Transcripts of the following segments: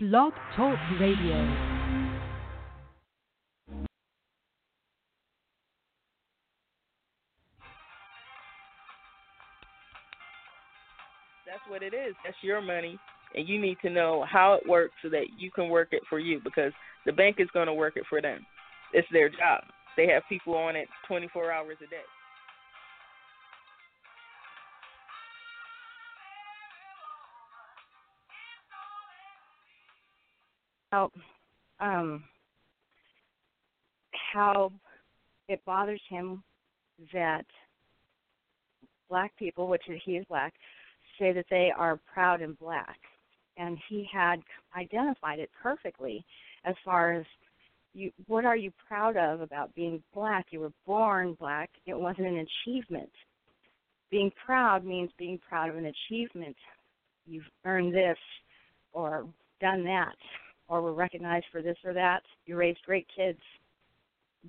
Blog Talk Radio. That's what it is. That's your money, and you need to know how it works so that you can work it for you because the bank is going to work it for them. It's their job. They have people on it 24 hours a day. How um how it bothers him that black people, which he is black, say that they are proud and black. And he had identified it perfectly as far as you what are you proud of about being black? You were born black. It wasn't an achievement. Being proud means being proud of an achievement. You've earned this or done that or were recognized for this or that. You raised great kids.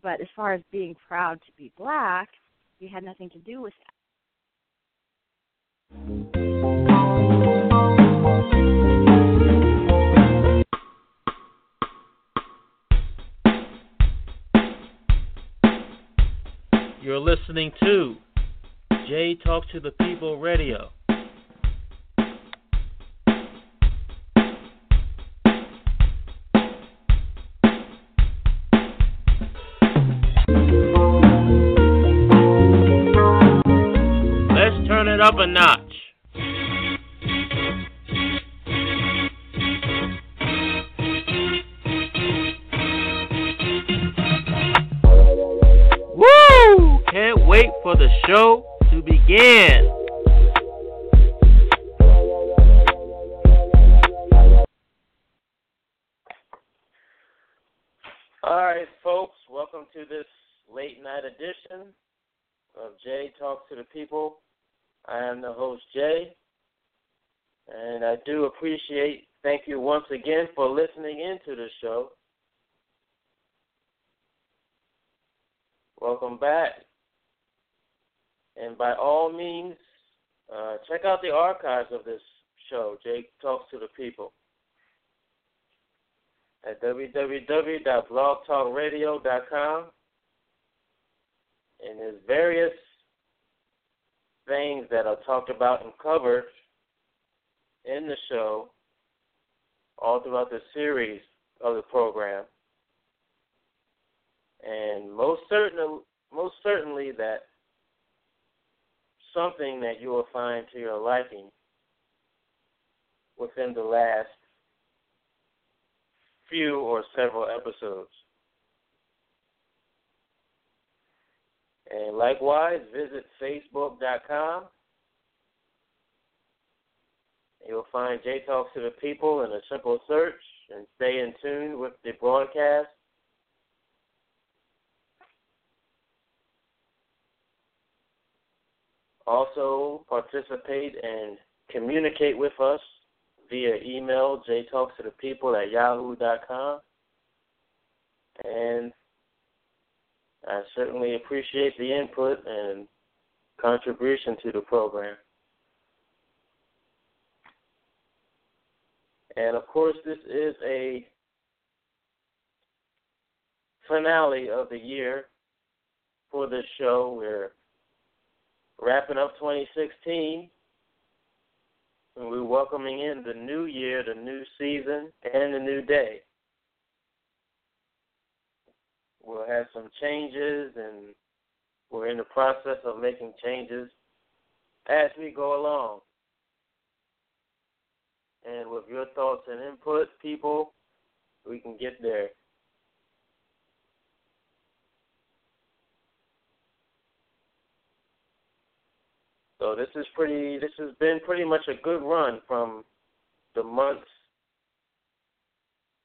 But as far as being proud to be black, you had nothing to do with that. You're listening to Jay Talk to the People Radio. Up a notch. Once again for listening into the show. Welcome back. And by all means, uh, check out the archives of this show, J Talks to the People, at www.blogtalkradio.com. And there's various things that are talked about and covered in the show all throughout the series of the program. And most certain, most certainly that something that you will find to your liking within the last few or several episodes. And likewise, visit facebook.com. You'll find J Talks to the People in a simple search and stay in tune with the broadcast. Also, participate and communicate with us via email, jtalkstothepeople at yahoo.com. And I certainly appreciate the input and contribution to the program. And of course, this is a finale of the year for this show. We're wrapping up 2016, and we're welcoming in the new year, the new season, and the new day. We'll have some changes, and we're in the process of making changes as we go along. And with your thoughts and input, people, we can get there. So this is pretty. This has been pretty much a good run from the months,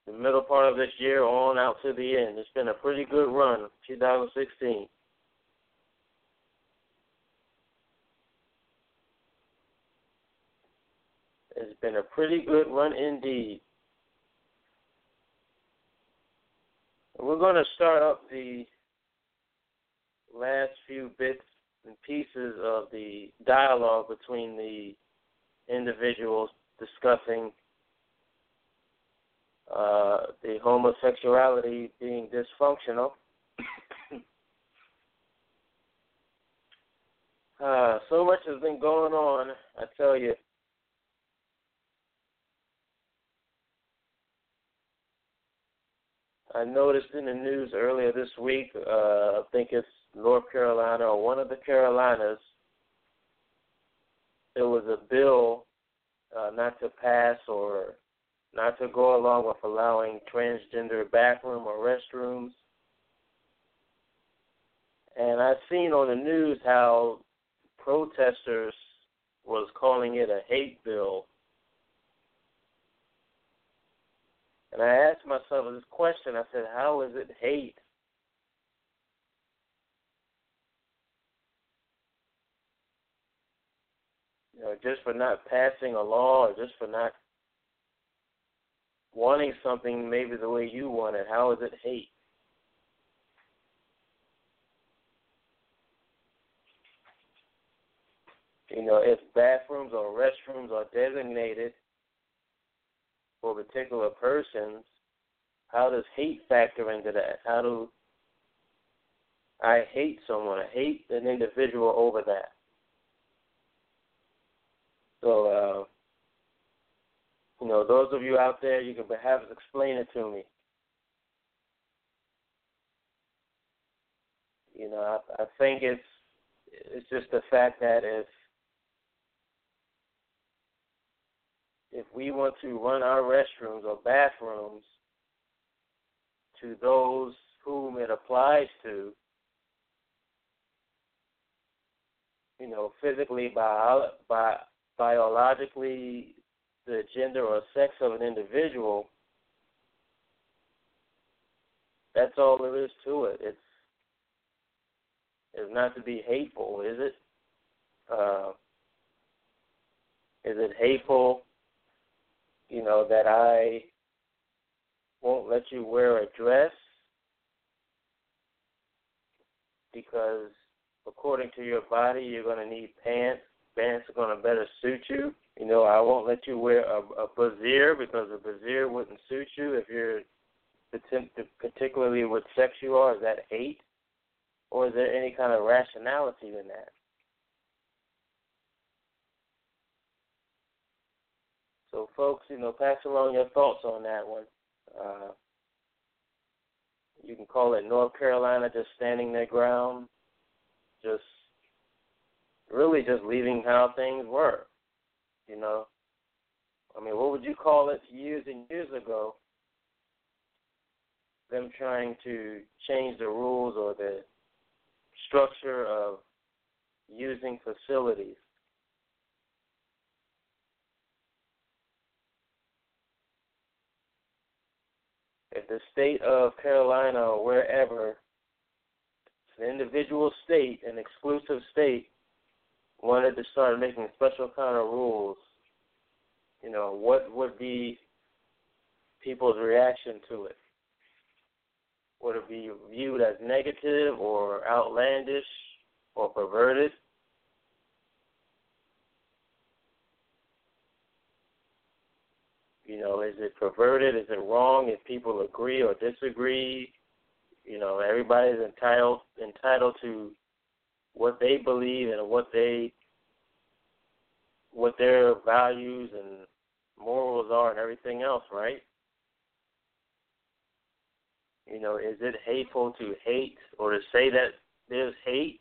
the middle part of this year on out to the end. It's been a pretty good run, 2016. It's been a pretty good run indeed. We're going to start up the last few bits and pieces of the dialogue between the individuals discussing uh, the homosexuality being dysfunctional. uh, so much has been going on, I tell you. I noticed in the news earlier this week, uh, I think it's North Carolina or one of the Carolinas, there was a bill uh, not to pass or not to go along with allowing transgender bathroom or restrooms. And I've seen on the news how protesters was calling it a hate bill. And I asked myself this question. I said, how is it hate? You know, just for not passing a law or just for not wanting something maybe the way you want it, how is it hate? You know, if bathrooms or restrooms are designated for particular persons, how does hate factor into that? How do I hate someone? I hate an individual over that. So, uh, you know, those of you out there, you can perhaps explain it to me. You know, I, I think it's it's just the fact that if if we want to run our restrooms or bathrooms to those whom it applies to, you know, physically, bio, bi, biologically, the gender or sex of an individual, that's all there is to it. It's it's not to be hateful, is it? Uh, is it hateful, you know, that I won't let you wear a dress because according to your body, you're going to need pants. Pants are going to better suit you. You know, I won't let you wear a, a brassiere because a brassiere wouldn't suit you if you're particularly what sex you are. Is that hate? Or is there any kind of rationality in that? So, folks, you know, pass along your thoughts on that one. Uh, you can call it North Carolina just standing their ground, just really just leaving how things were. You know, I mean, what would you call it years and years ago? Them trying to change the rules or the structure of using facilities. If the state of Carolina or wherever, an individual state, an exclusive state, wanted to start making special kind of rules, you know, what would be people's reaction to it? Would it be viewed as negative or outlandish or perverted? You know, is it perverted? Is it wrong if people agree or disagree? You know, everybody's entitled entitled to what they believe and what they what their values and morals are and everything else, right? You know, is it hateful to hate or to say that there's hate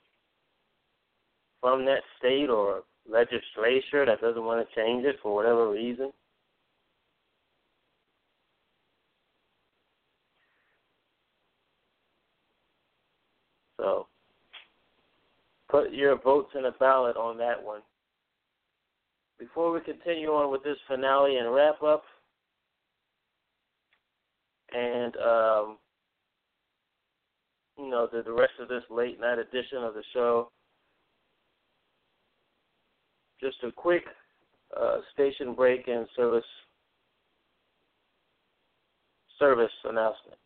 from that state or legislature that doesn't want to change it for whatever reason? So put your votes in a ballot on that one. Before we continue on with this finale and wrap up, and um, you know the, the rest of this late night edition of the show, just a quick uh, station break and service service announcement.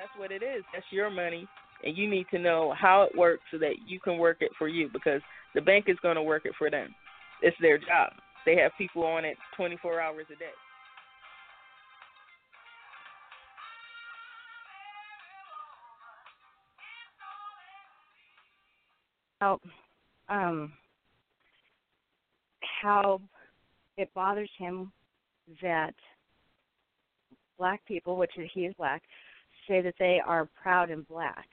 That's what it is. That's your money, and you need to know how it works so that you can work it for you because the bank is going to work it for them. It's their job. They have people on it 24 hours a day. how um how it bothers him that black people, which he is black, say that they are proud and black.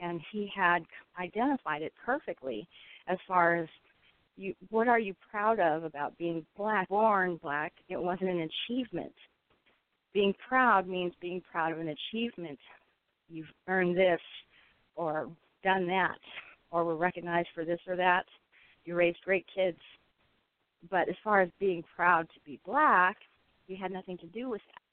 And he had identified it perfectly as far as you what are you proud of about being black born black? It wasn't an achievement. Being proud means being proud of an achievement. You've earned this or done that or were recognized for this or that. You raised great kids. But as far as being proud to be black, you had nothing to do with that.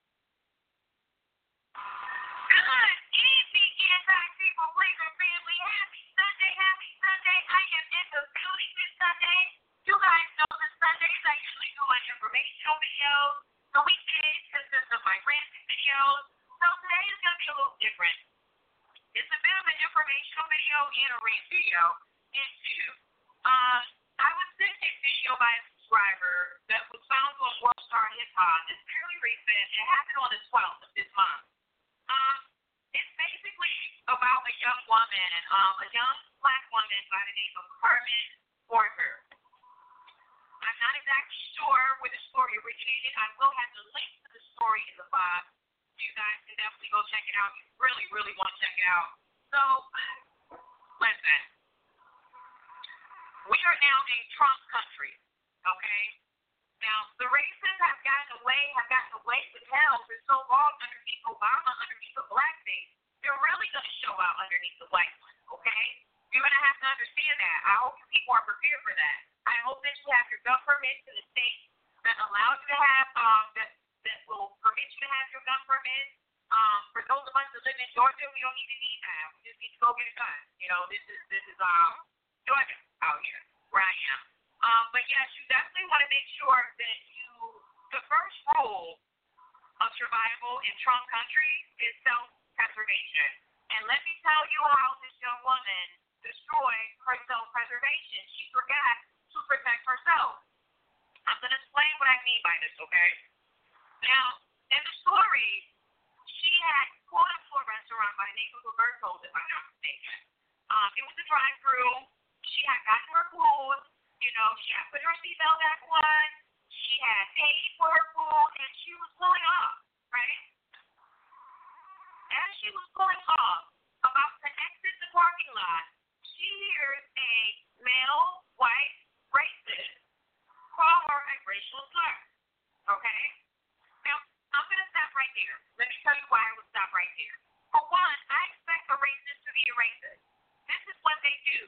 Usually do my informational videos. The weekdays consist of my ranting videos. So today is going to be a little different. It's a bit of an informational video and a rant video. And uh, I was sent a video by a subscriber that was found on World Star Hip Hop. It's fairly recent. It happened on the 12th of this month. Um, it's basically about a young woman, um, a young black woman by the name of Carmen Porter. Not exactly sure where the story originated. I will have the link to the story in the box. You guys can definitely go check it out. You really, really want to check it out. So, listen. We are now in Trump country, okay? Now, the racists have gotten away, have gotten away with hell for so long underneath Obama, underneath the blackface. They're really going to show out underneath the white one, okay? You're going to have to understand that. I hope people are prepared for that. I hope that you have your gun permit to the state that allows you to have, um, that, that will permit you to have your gun permit. Um, for those of us that live in Georgia, we don't even need that. We just need to go get a gun. You know, this is, this is, um, Georgia out here, where I am. Um, but yes, you definitely want to make sure that you, the first rule of survival in Trump country is self-preservation. And let me tell you how this young woman destroyed her self-preservation. She forgot to protect herself. I'm going to explain what I mean by this, okay? Now, in the story, she had to a restaurant by of Roberto's, if I'm not mistaken. Um, it was a drive-through. She had gotten her food. You know, she had put her seatbelt back on. She had paid for her food, and she was pulling off, right? As she was pulling off, about to exit the parking lot, she hears a male white racist call her a racial slur. Okay? Now, I'm going to stop right there. Let me tell you why I would stop right there. For one, I expect a racist to be a racist. This is what they do.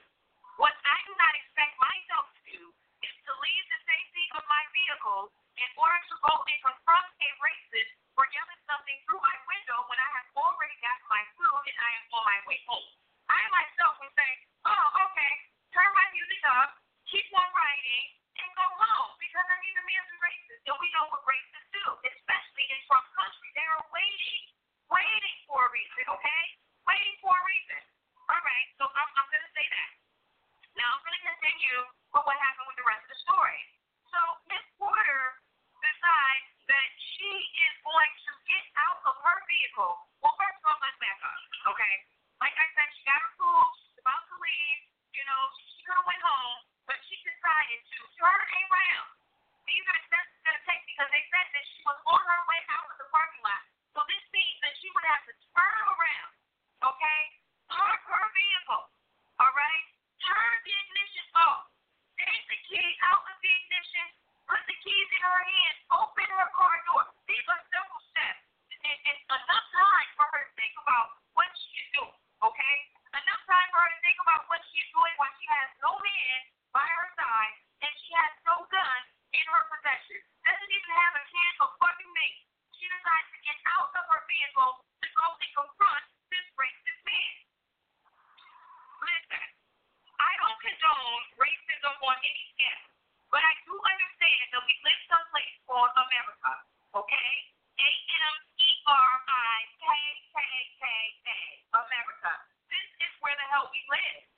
What I do not expect myself to do is to leave the safety of my vehicle in order to go and confront a racist for yelling something through my window when I have already gotten my food and I am on my way home. I myself would say, oh, okay, turn my music up, keep on writing, and go home because I mean, the man's a racist. And we know what racists do, especially in Trump country. They are waiting, waiting for a reason, help we live.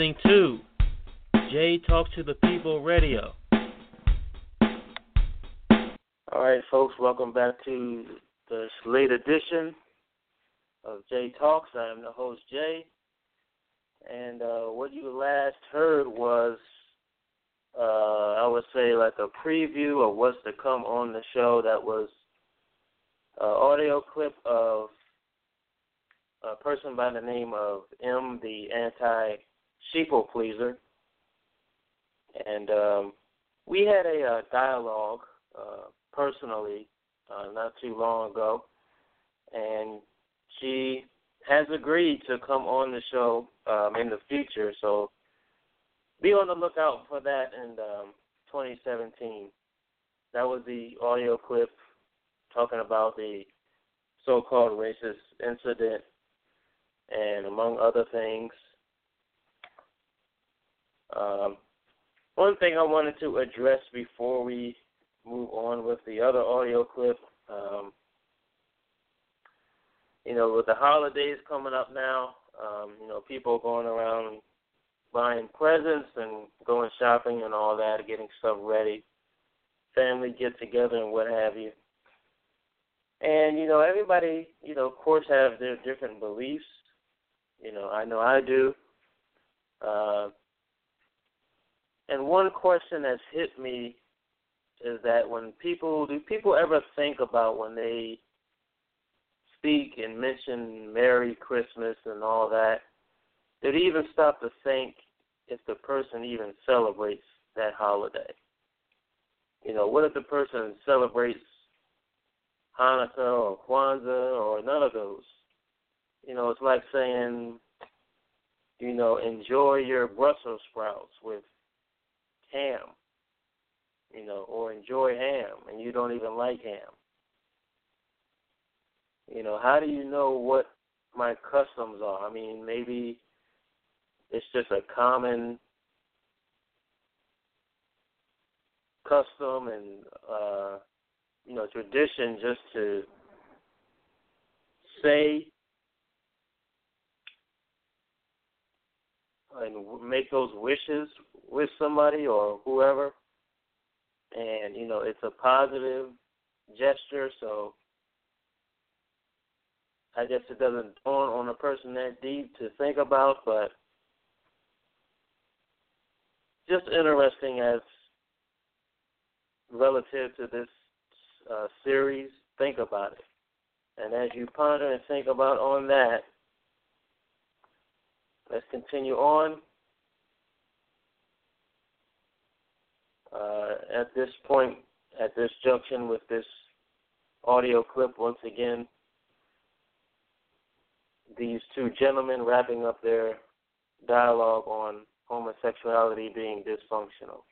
Listening to Jay Talk to the People Radio. All right, folks, welcome back to this late edition of Jay Talks. I am the host, Jay. And uh, what you last heard was, uh, I would say, like a preview of what's to come on the show. That was an audio clip of a person by the name of M, the anti sheeple pleaser. And um, we had a uh, dialogue uh, personally uh, not too long ago. And she has agreed to come on the show um, in the future. So be on the lookout for that in um, 2017. That was the audio clip talking about the so-called racist incident, and among other things. Um, one thing I wanted to address before we move on with the other audio clip. Um, you know, with the holidays coming up now, um, you know, people going around buying presents and going shopping and all that, getting stuff ready, family get together and what have you. And you know, everybody, you know, of course, have their different beliefs. You know, I know I do. Uh, and one question that's hit me is that when people do people ever think about when they speak and mention Merry Christmas and all that, did he even stop to think if the person even celebrates that holiday? You know, what if the person celebrates Hanukkah or Kwanzaa or none of those? You know, it's like saying, you know, enjoy your Brussels sprouts with ham, you know, or enjoy ham and you don't even like ham. You know, how do you know what my customs are? I mean, maybe it's just a common custom and uh you know tradition just to say and make those wishes with somebody or whoever and you know it's a positive gesture so I guess it doesn't dawn on a person that deep to think about, but just interesting as relative to this uh, series. Think about it, and as you ponder and think about on that, let's continue on. Uh, at this point, at this junction with this audio clip, once again, these two gentlemen wrapping up their dialogue on homosexuality being dysfunctional.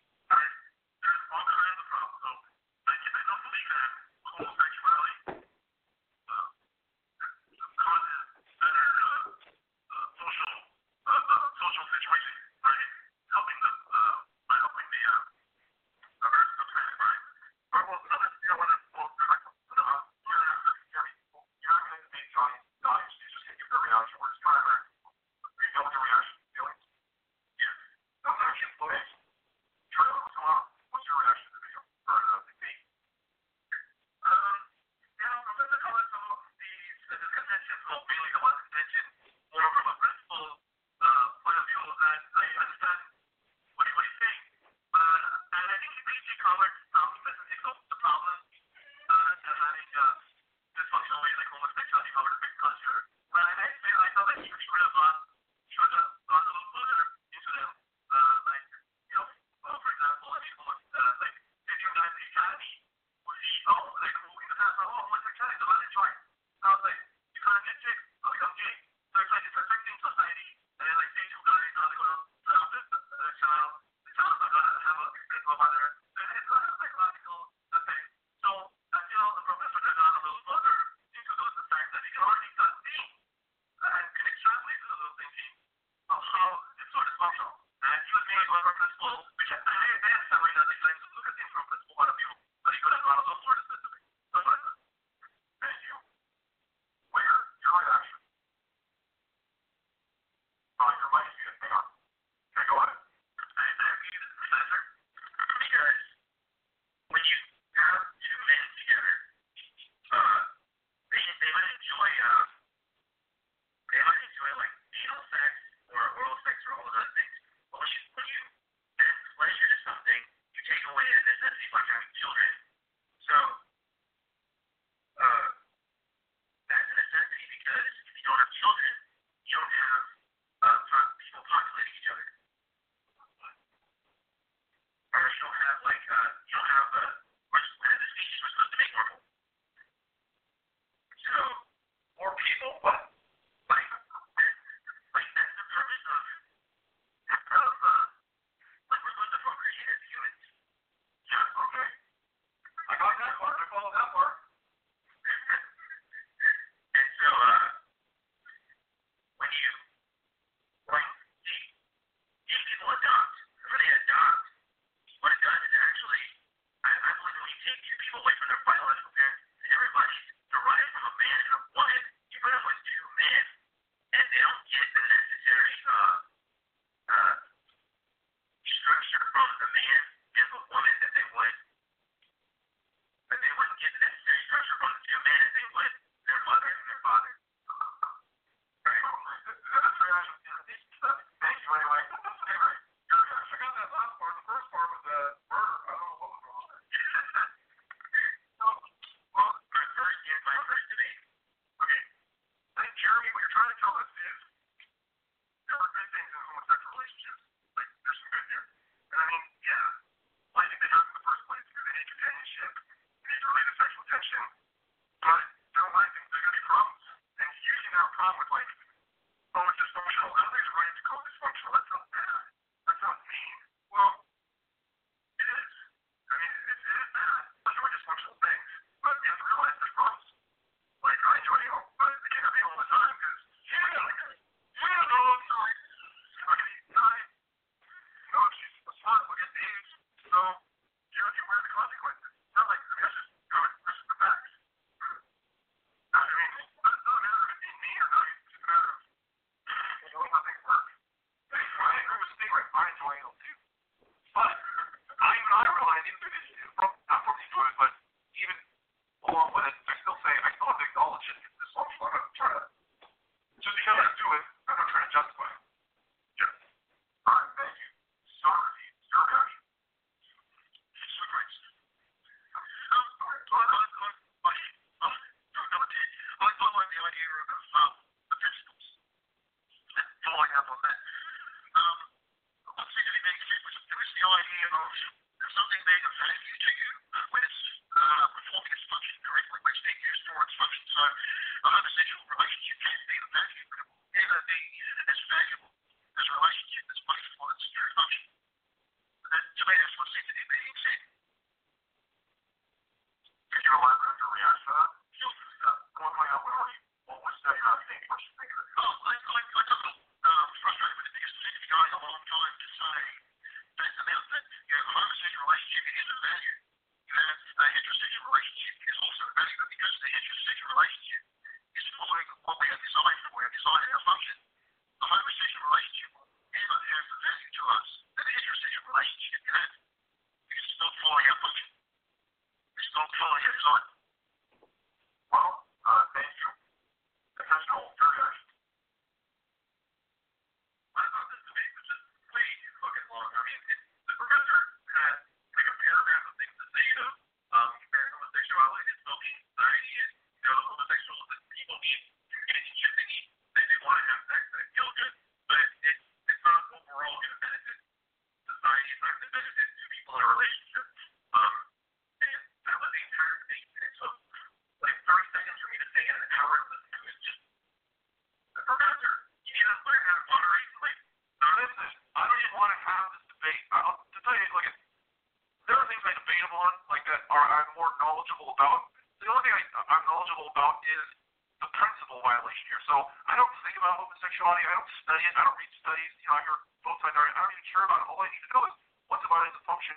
the principal violation here. So I don't think about homosexuality. I don't study it. I don't read studies. You know, I hear both sides. I don't even care about it. All I need to know is what's about it as a function.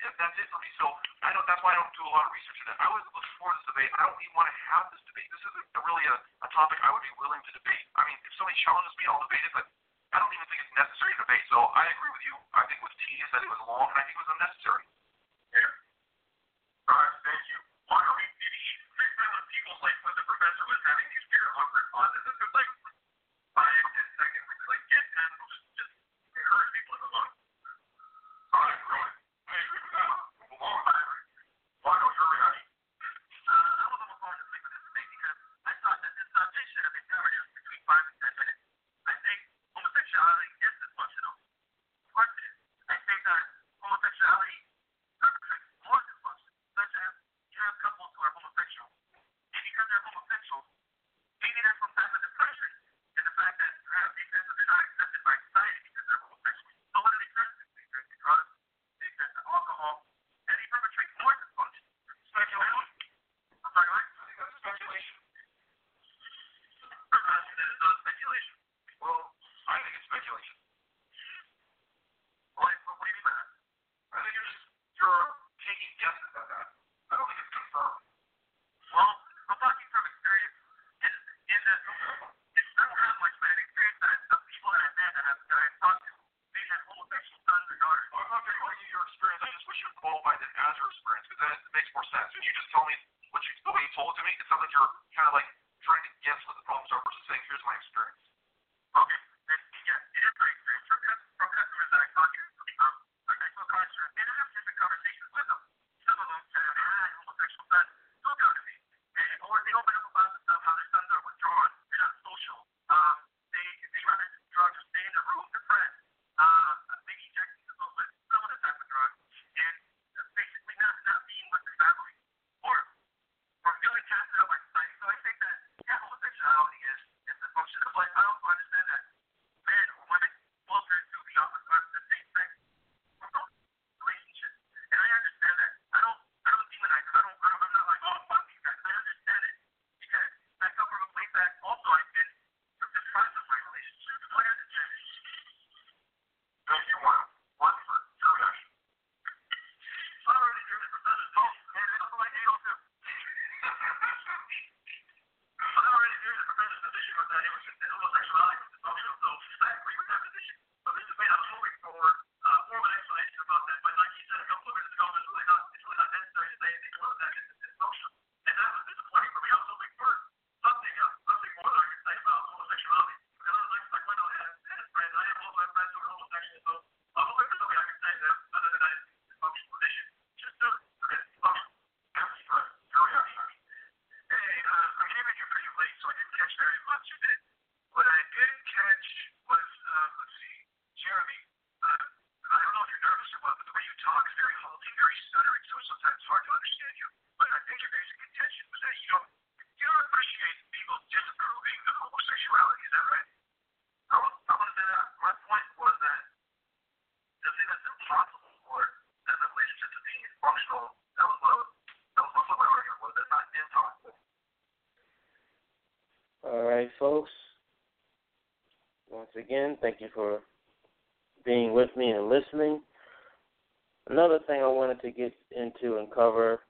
Yeah, that's it for me. So I don't. That's why I don't do a lot of research in it. I was looking for this debate. I don't even want to have this debate. This isn't really a, a topic I would be willing to debate. I mean, if somebody challenges me, I'll debate it. But I don't even think it's necessary to debate. So I agree with you. I think it was tedious. I think it was long, and I think it was unnecessary. was having uh, these weird awkward pauses. It was like right, folks. Once again, thank you for being with me and listening. Another thing I wanted to get into and cover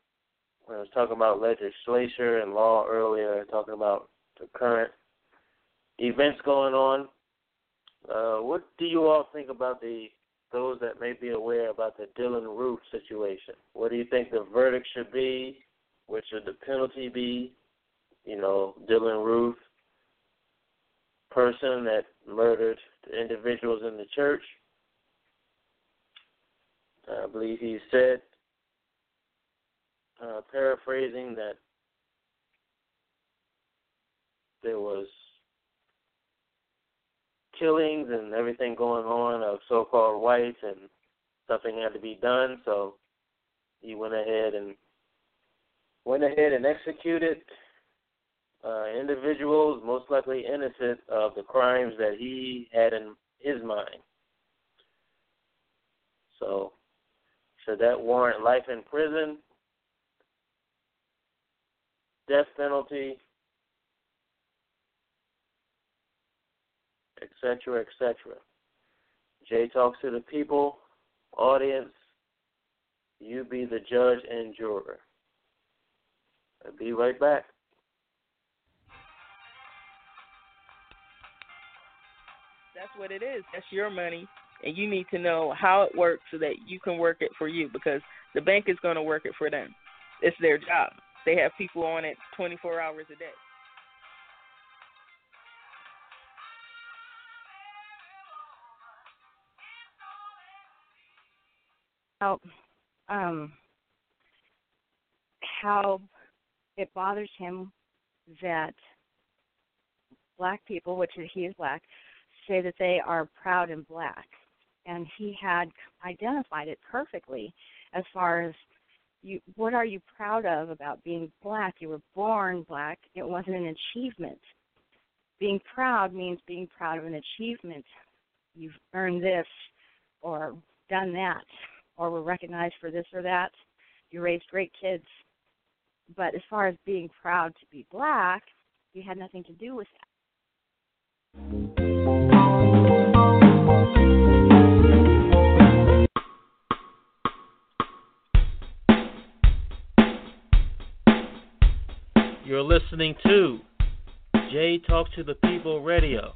when I was talking about legislature and law earlier, talking about the current events going on. Uh, what do you all think about the those that may be aware about the Dylann Roof situation? What do you think the verdict should be? What should the penalty be? You know, Dylann Roof, person that murdered the individuals in the church. I believe he said, uh, paraphrasing, that there was killings and everything going on of so-called whites, and something had to be done. So he went ahead and went ahead and executed uh, individuals, most likely innocent of the crimes that he had in his mind. So, should that warrant life in prison, death penalty, etc., etc.? J Talks to the people, audience. You be the judge and juror. I'll be right back. What it is. That's your money, and you need to know how it works so that you can work it for you because the bank is going to work it for them. It's their job. They have people on it 24 hours a day. how um how it bothers him that black people, which he is black, say that they are proud and black, and he had identified it perfectly as far as you what are you proud of about being black you were born black it wasn't an achievement being proud means being proud of an achievement you've earned this or done that or were recognized for this or that. You raised great kids. But as far as being proud to be black, you had nothing to do with that. You're listening to J Talk to the People Radio.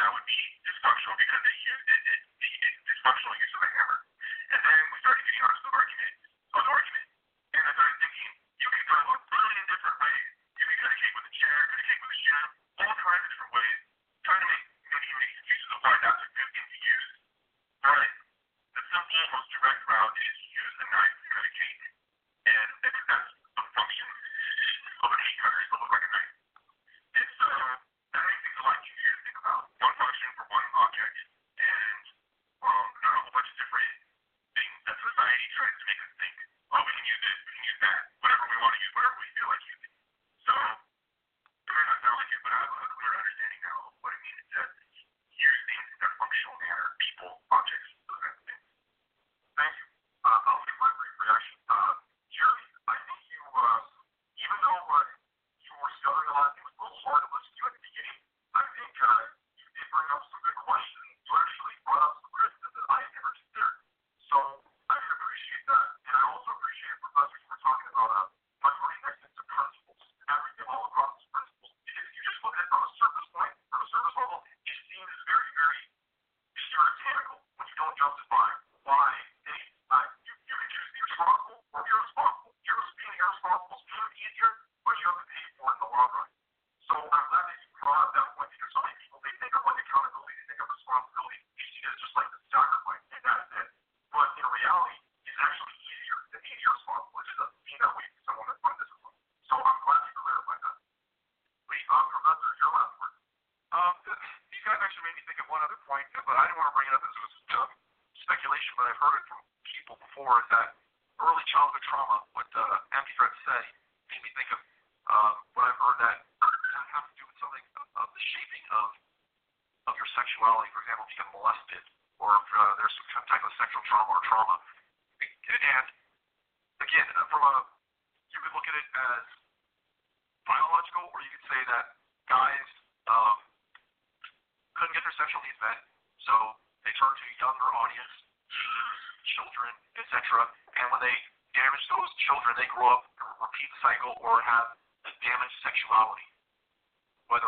that would be dysfunctional because it, it, it, it, it's dysfunctional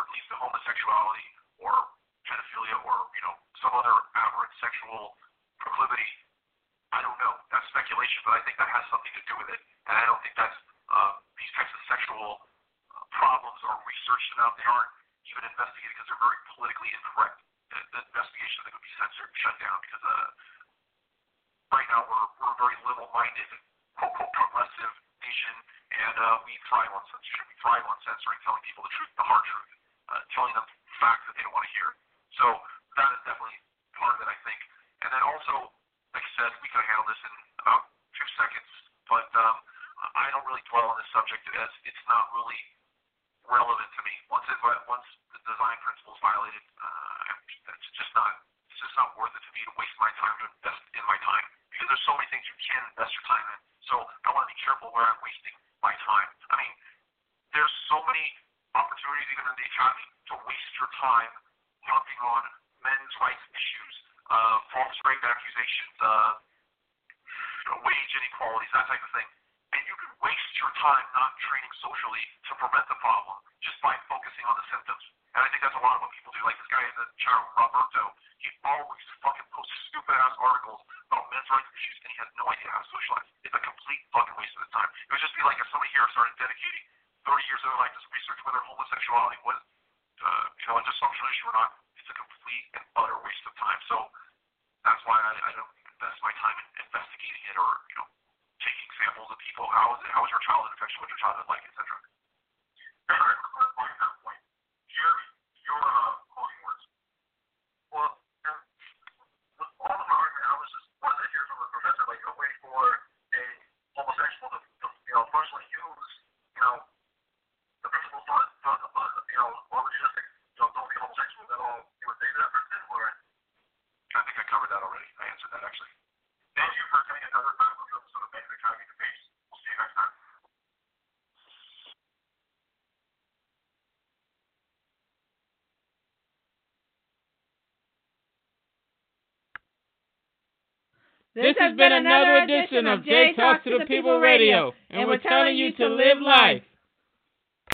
At least to homosexuality or pedophilia or, you know, some other aberrant sexual proclivity. I don't know. That's speculation, but I think that has something to do with it. And I don't think that's uh, these types of sexual uh, problems are researched enough. They aren't even investigated because they're very politically incorrect. The, the investigation that could be censored, shut down because uh, right now we're, we're a very liberal-minded, quote-unquote progressive nation, and uh, we thrive on censorship. We thrive on censoring, telling people the truth single the symptoms. And I think that's a lot of what people do. Like this guy is a Charo Roberto. been another edition of J Talk to the People Radio, and we're telling you to live life.